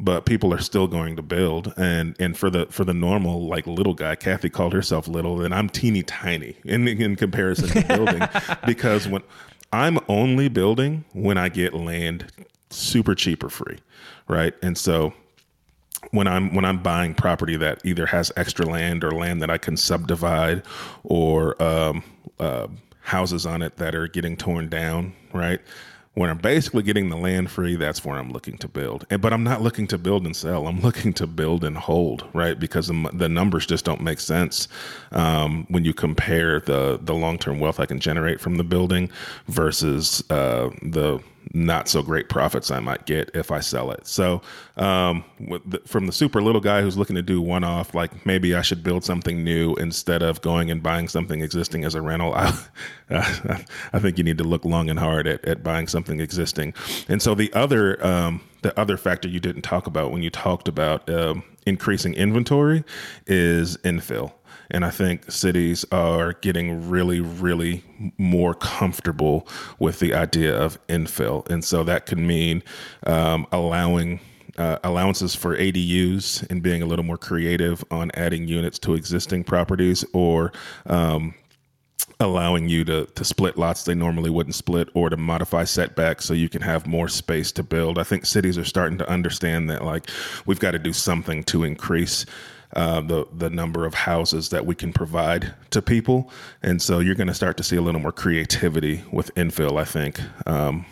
But people are still going to build, and and for the for the normal like little guy, Kathy called herself little, and I'm teeny tiny in in comparison to building, (laughs) because when I'm only building when I get land super cheap or free, right? And so when I'm when I'm buying property that either has extra land or land that I can subdivide, or um, uh, houses on it that are getting torn down, right? When I'm basically getting the land free, that's where I'm looking to build. And but I'm not looking to build and sell. I'm looking to build and hold, right? Because the, the numbers just don't make sense um, when you compare the the long term wealth I can generate from the building versus uh, the not so great profits I might get if I sell it. So, um, the, from the super little guy who's looking to do one off, like maybe I should build something new instead of going and buying something existing as a rental. (laughs) I, uh, I think you need to look long and hard at, at buying something existing. And so the other um, the other factor you didn't talk about when you talked about um, increasing inventory is infill. And I think cities are getting really, really more comfortable with the idea of infill. And so that could mean um, allowing uh, allowances for ADUs and being a little more creative on adding units to existing properties or um, allowing you to to split lots they normally wouldn't split or to modify setbacks so you can have more space to build. I think cities are starting to understand that like we've got to do something to increase uh, the the number of houses that we can provide to people, and so you're going to start to see a little more creativity with infill. I think um,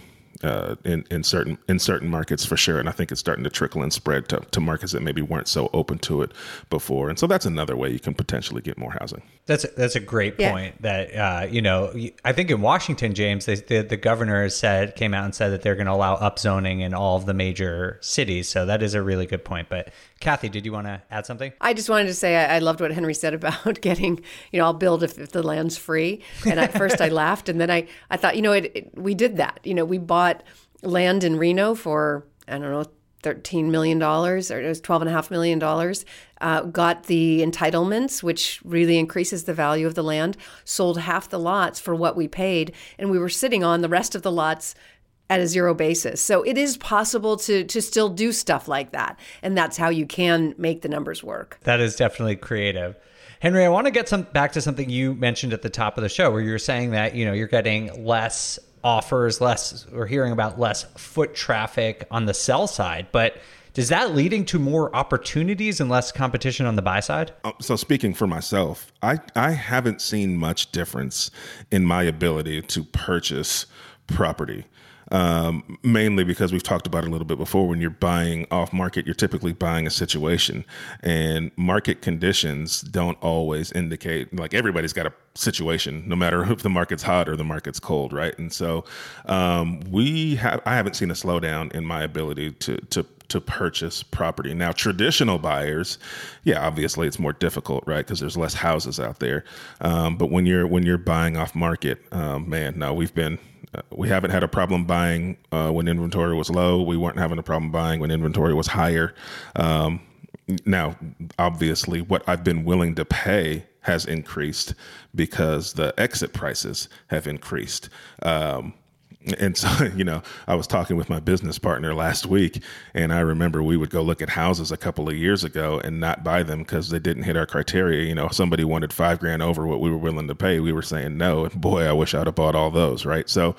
uh, in in certain in certain markets for sure, and I think it's starting to trickle and spread to, to markets that maybe weren't so open to it before, and so that's another way you can potentially get more housing. That's a, that's a great Yeah. point. That uh, you know, I think in Washington, James, they, the the governor has said came out and said that they're going to allow upzoning in all of the major cities. So that is a really good point. But Kathy, did you want to add something? I just wanted to say I, I loved what Henry said about (laughs) getting, you know, I'll build if, if the land's free. And at first I (laughs) laughed, and then I, I thought, you know, it, it, we did that. You know, we bought land in Reno for I don't know. $13 million or it was $12.5 million. Uh, got the entitlements, which really increases the value of the land, sold half the lots for what we paid, and we were sitting on the rest of the lots at a zero basis. So it is possible to to still do stuff like that, and that's how you can make the numbers work. That is definitely creative. Henry, I want to get some back to something you mentioned at the top of the show, where you were saying that you know you're getting less offers, less we're hearing about less foot traffic on the sell side, but does that leading to more opportunities and less competition on the buy side? Uh, So speaking for myself, I I haven't seen much difference in my ability to purchase property. Um, mainly because we've talked about it a little bit before. When you're buying off market, you're typically buying a situation, and market conditions don't always indicate like everybody's got a situation, no matter if the market's hot or the market's cold, right? And so um, we have I haven't seen a slowdown in my ability to to to purchase property. Now, traditional buyers, yeah, obviously it's more difficult, right? Because there's less houses out there. Um, but when you're when you're buying off market, um, man, no, we've been uh, we haven't had a problem buying uh, when inventory was low. We weren't having a problem buying when inventory was higher. Um, now, obviously, what I've been willing to pay has increased because the exit prices have increased. Um, and so, (laughs) you know, I was talking with my business partner last week, and I remember we would go look at houses a couple of years ago and not buy them because they didn't hit our criteria. You know, somebody wanted five grand over what we were willing to pay. We were saying no, and boy, I wish I'd have bought all those, right? So,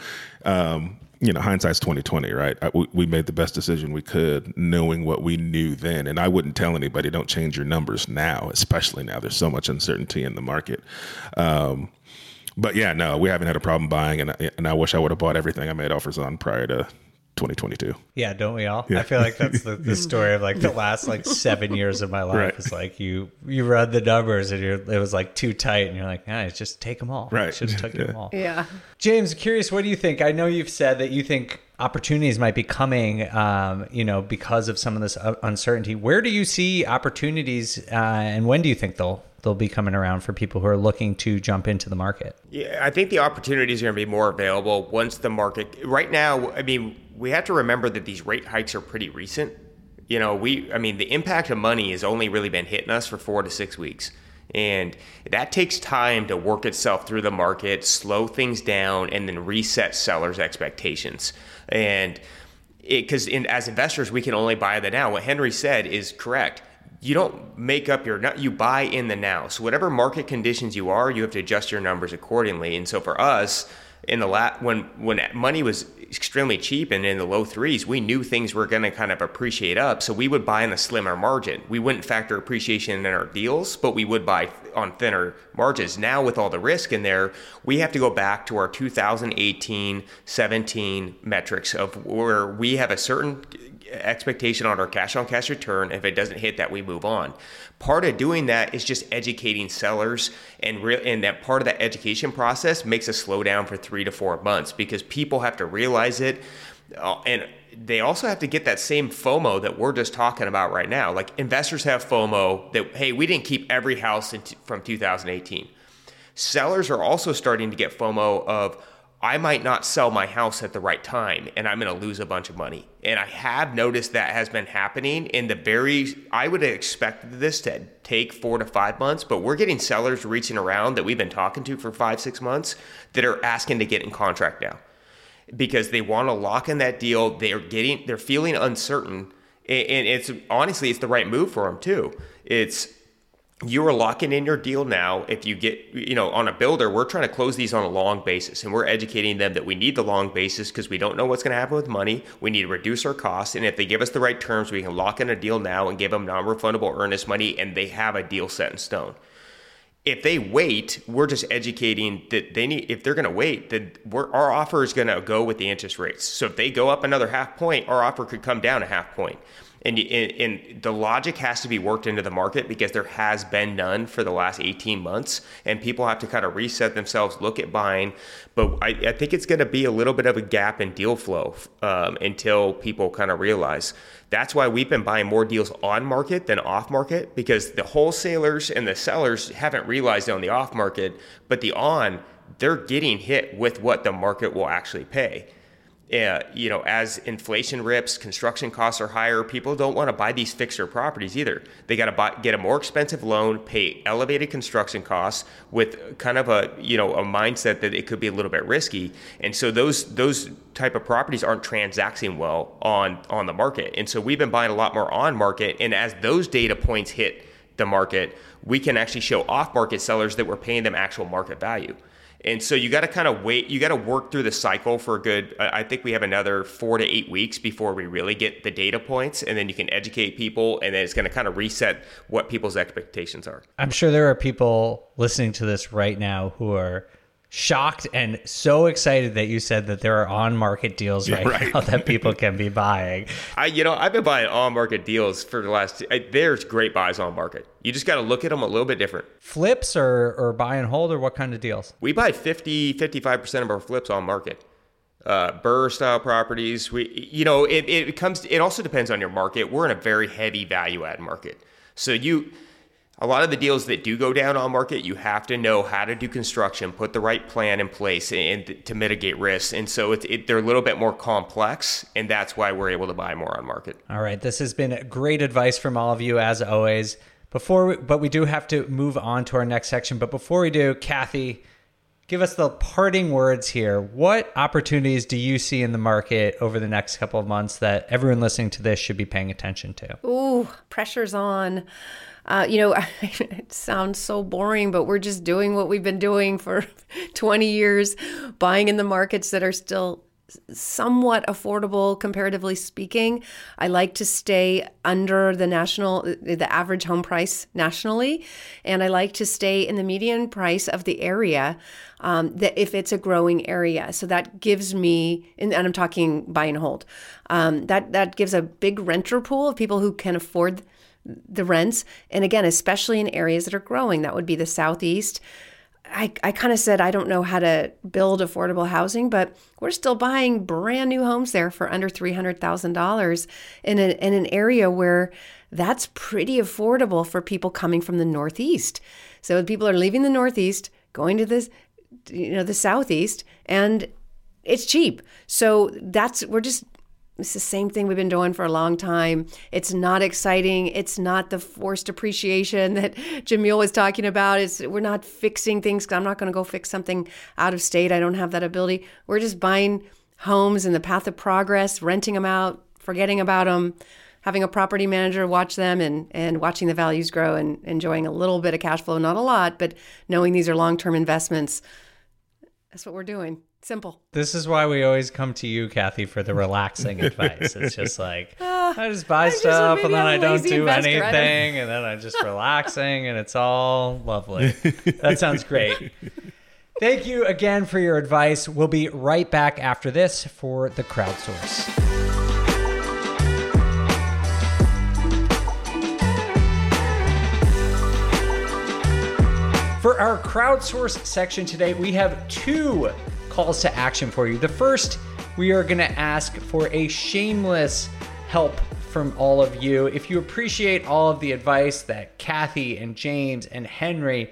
um, you know, hindsight's twenty twenty, right? I, we, we made the best decision we could, knowing what we knew then. And I wouldn't tell anybody, don't change your numbers now, especially now. There's so much uncertainty in the market. Um, but yeah, no, we haven't had a problem buying, and I, and I wish I would have bought everything I made offers on prior to 2022. Yeah, don't we all? I feel like that's the, the (laughs) story of like the last like seven years of my life. Right. It's like you you run the numbers and you're it was like too tight, and you're like, ah, just take them all. Right. should have took (laughs) them all. Yeah. James, curious, what do you think? I know you've said that you think opportunities might be coming, um, you know, because of some of this uh, uncertainty. Where do you see opportunities, uh, and when do you think they'll they'll be coming around for people who are looking to jump into the market? Yeah, I think the opportunities are going to be more available once the market. Right now, I mean, we have to remember that these rate hikes are pretty recent. You know, we, I mean, the impact of money has only really been hitting us for four to six weeks. And that takes time to work itself through the market, slow things down, and then reset sellers' expectations. And because as investors, we can only buy the now. What Henry said is correct. You don't make up your you buy in the now. So whatever market conditions you are you have to adjust your numbers accordingly. And so for us in the lat when when money was extremely cheap and in the low threes we knew things were going to kind of appreciate up. So we would buy in a slimmer margin. We wouldn't factor appreciation in our deals but we would buy on thinner margins. Now with all the risk in there we have to go back to our 2018 17 metrics of where we have a certain expectation on our cash on cash return. If it doesn't hit that, we move on. Part of doing that is just educating sellers, and re- and that part of that education process makes a slowdown for three to four months because people have to realize it, uh, and they also have to get that same FOMO that we're just talking about right now. Like investors have FOMO that hey, we didn't keep every house t- from 2018. Sellers are also starting to get FOMO of I might not sell my house at the right time and I'm going to lose a bunch of money. And I have noticed that has been happening in the very, I would have expected this to take four to five months, but we're getting sellers reaching around that we've been talking to for five, six months that are asking to get in contract now because they want to lock in that deal. They're getting, they're feeling uncertain. And it's honestly, it's the right move for them too. It's, you are locking in your deal now. If you get, you know, on a builder, we're trying to close these on a long basis and we're educating them that we need the long basis because we don't know what's going to happen with money. We need to reduce our costs. And if they give us the right terms, we can lock in a deal now and give them non refundable earnest money and they have a deal set in stone. If they wait, we're just educating that they need, if they're going to wait, then our offer is going to go with the interest rates. So if they go up another half point, our offer could come down a half point and, and, the logic has to be worked into the market because there has been none for the last 18 months. And people have to kind of reset themselves look at buying. But i, I think it's going to be a little bit of a gap in deal flow um, until people kind of realize. That's why we've been buying more deals on market than off market because the wholesalers and the sellers haven't realized on the off market but the on they're getting hit with what the market will actually pay uh, you know, as inflation rips, construction costs are higher. People don't want to buy these fixer properties either. They got to get a more expensive loan, pay elevated construction costs with kind of a you know a mindset that it could be a little bit risky. And so those those type of properties aren't transacting well on on the market. And so we've been buying a lot more on market. And as those data points hit the market, we can actually show off market sellers that we're paying them actual market value. And so you got to kind of wait, you got to work through the cycle for a good, I think we have another four to eight weeks before we really get the data points. And then you can educate people, and then it's going to kind of reset what people's expectations are. I'm sure there are people listening to this right now who are shocked and so excited that you said that there are on market deals right, right. now that people (laughs) can be buying. I, you know, I've been buying on market deals for the last. I, there's great buys on market. You just got to look at them a little bit different. Flips or or buy and hold or what kind of deals? We buy 50, 55 percent of our flips on market. Uh, BRRRR style properties. We, you know, it, it comes. It also depends on your market. We're in a very heavy value add market, so you a lot of the deals that do go down on market, you have to know how to do construction, put the right plan in place, and to mitigate risks. And so it, it, they're a little bit more complex, and that's why we're able to buy more on market. All right, this has been great advice from all of you as always. Before, we, but we do have to move on to our next section. But before we do, Kathy, give us the parting words here. What opportunities do you see in the market over the next couple of months that everyone listening to this should be paying attention to? Ooh, pressure's on. Uh, you know, (laughs) it sounds so boring, but we're just doing what we've been doing for (laughs) 20 years, buying in the markets that are still somewhat affordable comparatively speaking. I like to stay under the national the average home price nationally and I like to stay in the median price of the area um, that if it's a growing area. So that gives me and I'm talking buy and hold. Um, that that gives a big renter pool of people who can afford the rents. And again, especially in areas that are growing, that would be the Southeast. I, I kind of said, I don't know how to build affordable housing, but we're still buying brand new homes there for under $300,000 in, an in an area where that's pretty affordable for people coming from the Northeast. So people are leaving the Northeast, going to this, you know, the Southeast, and it's cheap. So that's, we're just it's the same thing we've been doing for a long time. It's not exciting. It's not the forced appreciation (laughs) that Jamil was talking about. It's we're not fixing things. I'm not going to go fix something out of state. I don't have that ability. We're just buying homes in the path of progress, renting them out, forgetting about them, having a property manager watch them, and and watching the values grow and enjoying a little bit of cash flow, not a lot, but knowing these are long term investments. That's what we're doing. Simple. This is why we always come to you, Kathy, for the relaxing (laughs) advice. It's just like uh, (laughs) I just buy stuff just, and then I don't do investor. anything, and then I'm just (laughs) relaxing, and it's all lovely. that sounds great. Thank you again for your advice. We'll be right back after this for the crowdsource. For our crowdsource section today, we have two calls to action for you. The first, we are going to ask for a shameless help from all of you. If you appreciate all of the advice that Kathy and James and Henry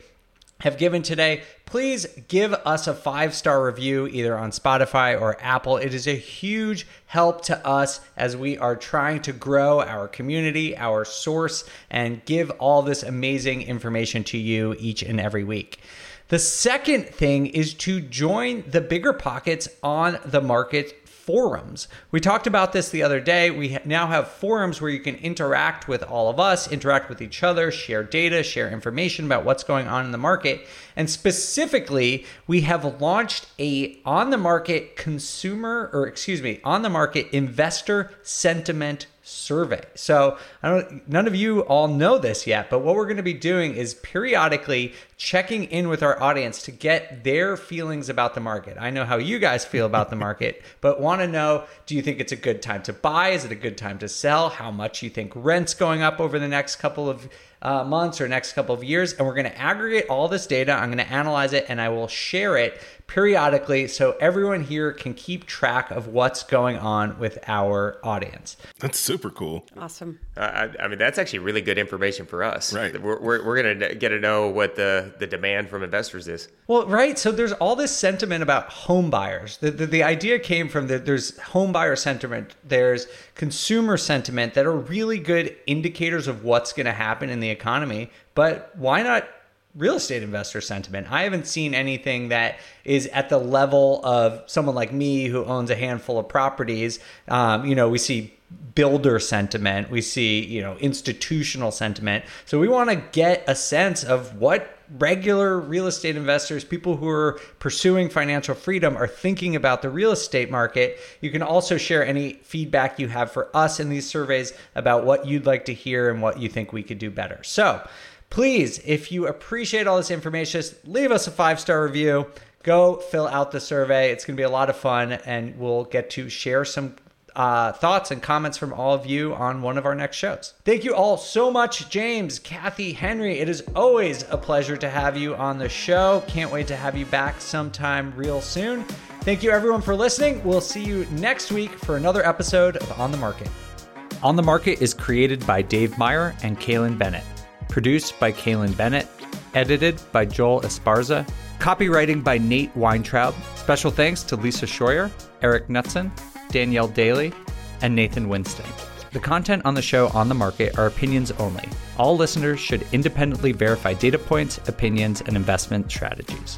have given today, please give us a five star review either on Spotify or Apple. It is a huge help to us as we are trying to grow our community, our source, and give all this amazing information to you each and every week. The second thing is to join the bigger pockets on the market forums. We talked about this the other day. We now have forums where you can interact with all of us, interact with each other, share data, share information about what's going on in the market. And specifically, we have launched a on the market consumer or excuse me, on the market investor sentiment survey. So I don't none of you all know this yet, but what we're going to be doing is periodically checking in with our audience to get their feelings about the market. I know how you guys feel about the market, (laughs) but want to know do you think it's a good time to buy? Is it a good time to sell? How much you think rent's going up over the next couple of uh, months or next couple of years. And we're going to aggregate all this data. I'm going to analyze it and I will share it periodically so everyone here can keep track of what's going on with our audience. That's super cool. Awesome. Uh, I, I, mean, that's actually really good information for us. Right. We're, we're, we're going to get to know what the, the demand from investors is. Well, right. So there's all this sentiment about home buyers. The, the, the idea came from that there's home buyer sentiment, there's consumer sentiment that are really good indicators of what's going to happen in the economy. But why not real estate investor sentiment. I haven't seen anything that is at the level of someone like me who owns a handful of properties. Um, you know, we see builder sentiment, we see, you know, institutional sentiment. So we want to get a sense of what regular real estate investors, people who are pursuing financial freedom, are thinking about the real estate market. You can also share any feedback you have for us in these surveys about what you'd like to hear and what you think we could do better. So, please, if you appreciate all this information, just leave us a five star review. Go fill out the survey. It's going to be a lot of fun, and we'll get to share some uh, thoughts and comments from all of you on one of our next shows. Thank you all so much, James, Kathy, Henry. It is always a pleasure to have you on the show. Can't wait to have you back sometime real soon. Thank you, everyone, for listening. We'll see you next week for another episode of On the Market. On the Market is created by Dave Meyer and Kailyn Bennett produced by Kailyn Bennett, edited by Joel Esparza, copywriting by Nate Weintraub. Special thanks to Lisa Scheuer, Eric Knutson, Danielle Daly, and Nathan Winston. The content on the show on the market are opinions only. All listeners should independently verify data points, opinions, and investment strategies.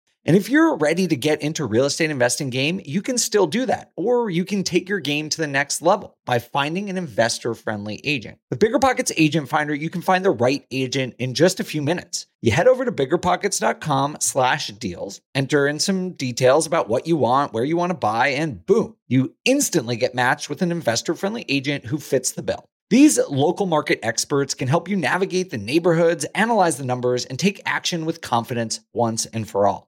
And if you're ready to get into real estate investing game, you can still do that. Or you can take your game to the next level by finding an investor-friendly agent. With BiggerPockets Agent Finder, you can find the right agent in just a few minutes. You head over to biggerpockets.com slash deals, enter in some details about what you want, where you want to buy, and boom, you instantly get matched with an investor-friendly agent who fits the bill. These local market experts can help you navigate the neighborhoods, analyze the numbers, and take action with confidence once and for all.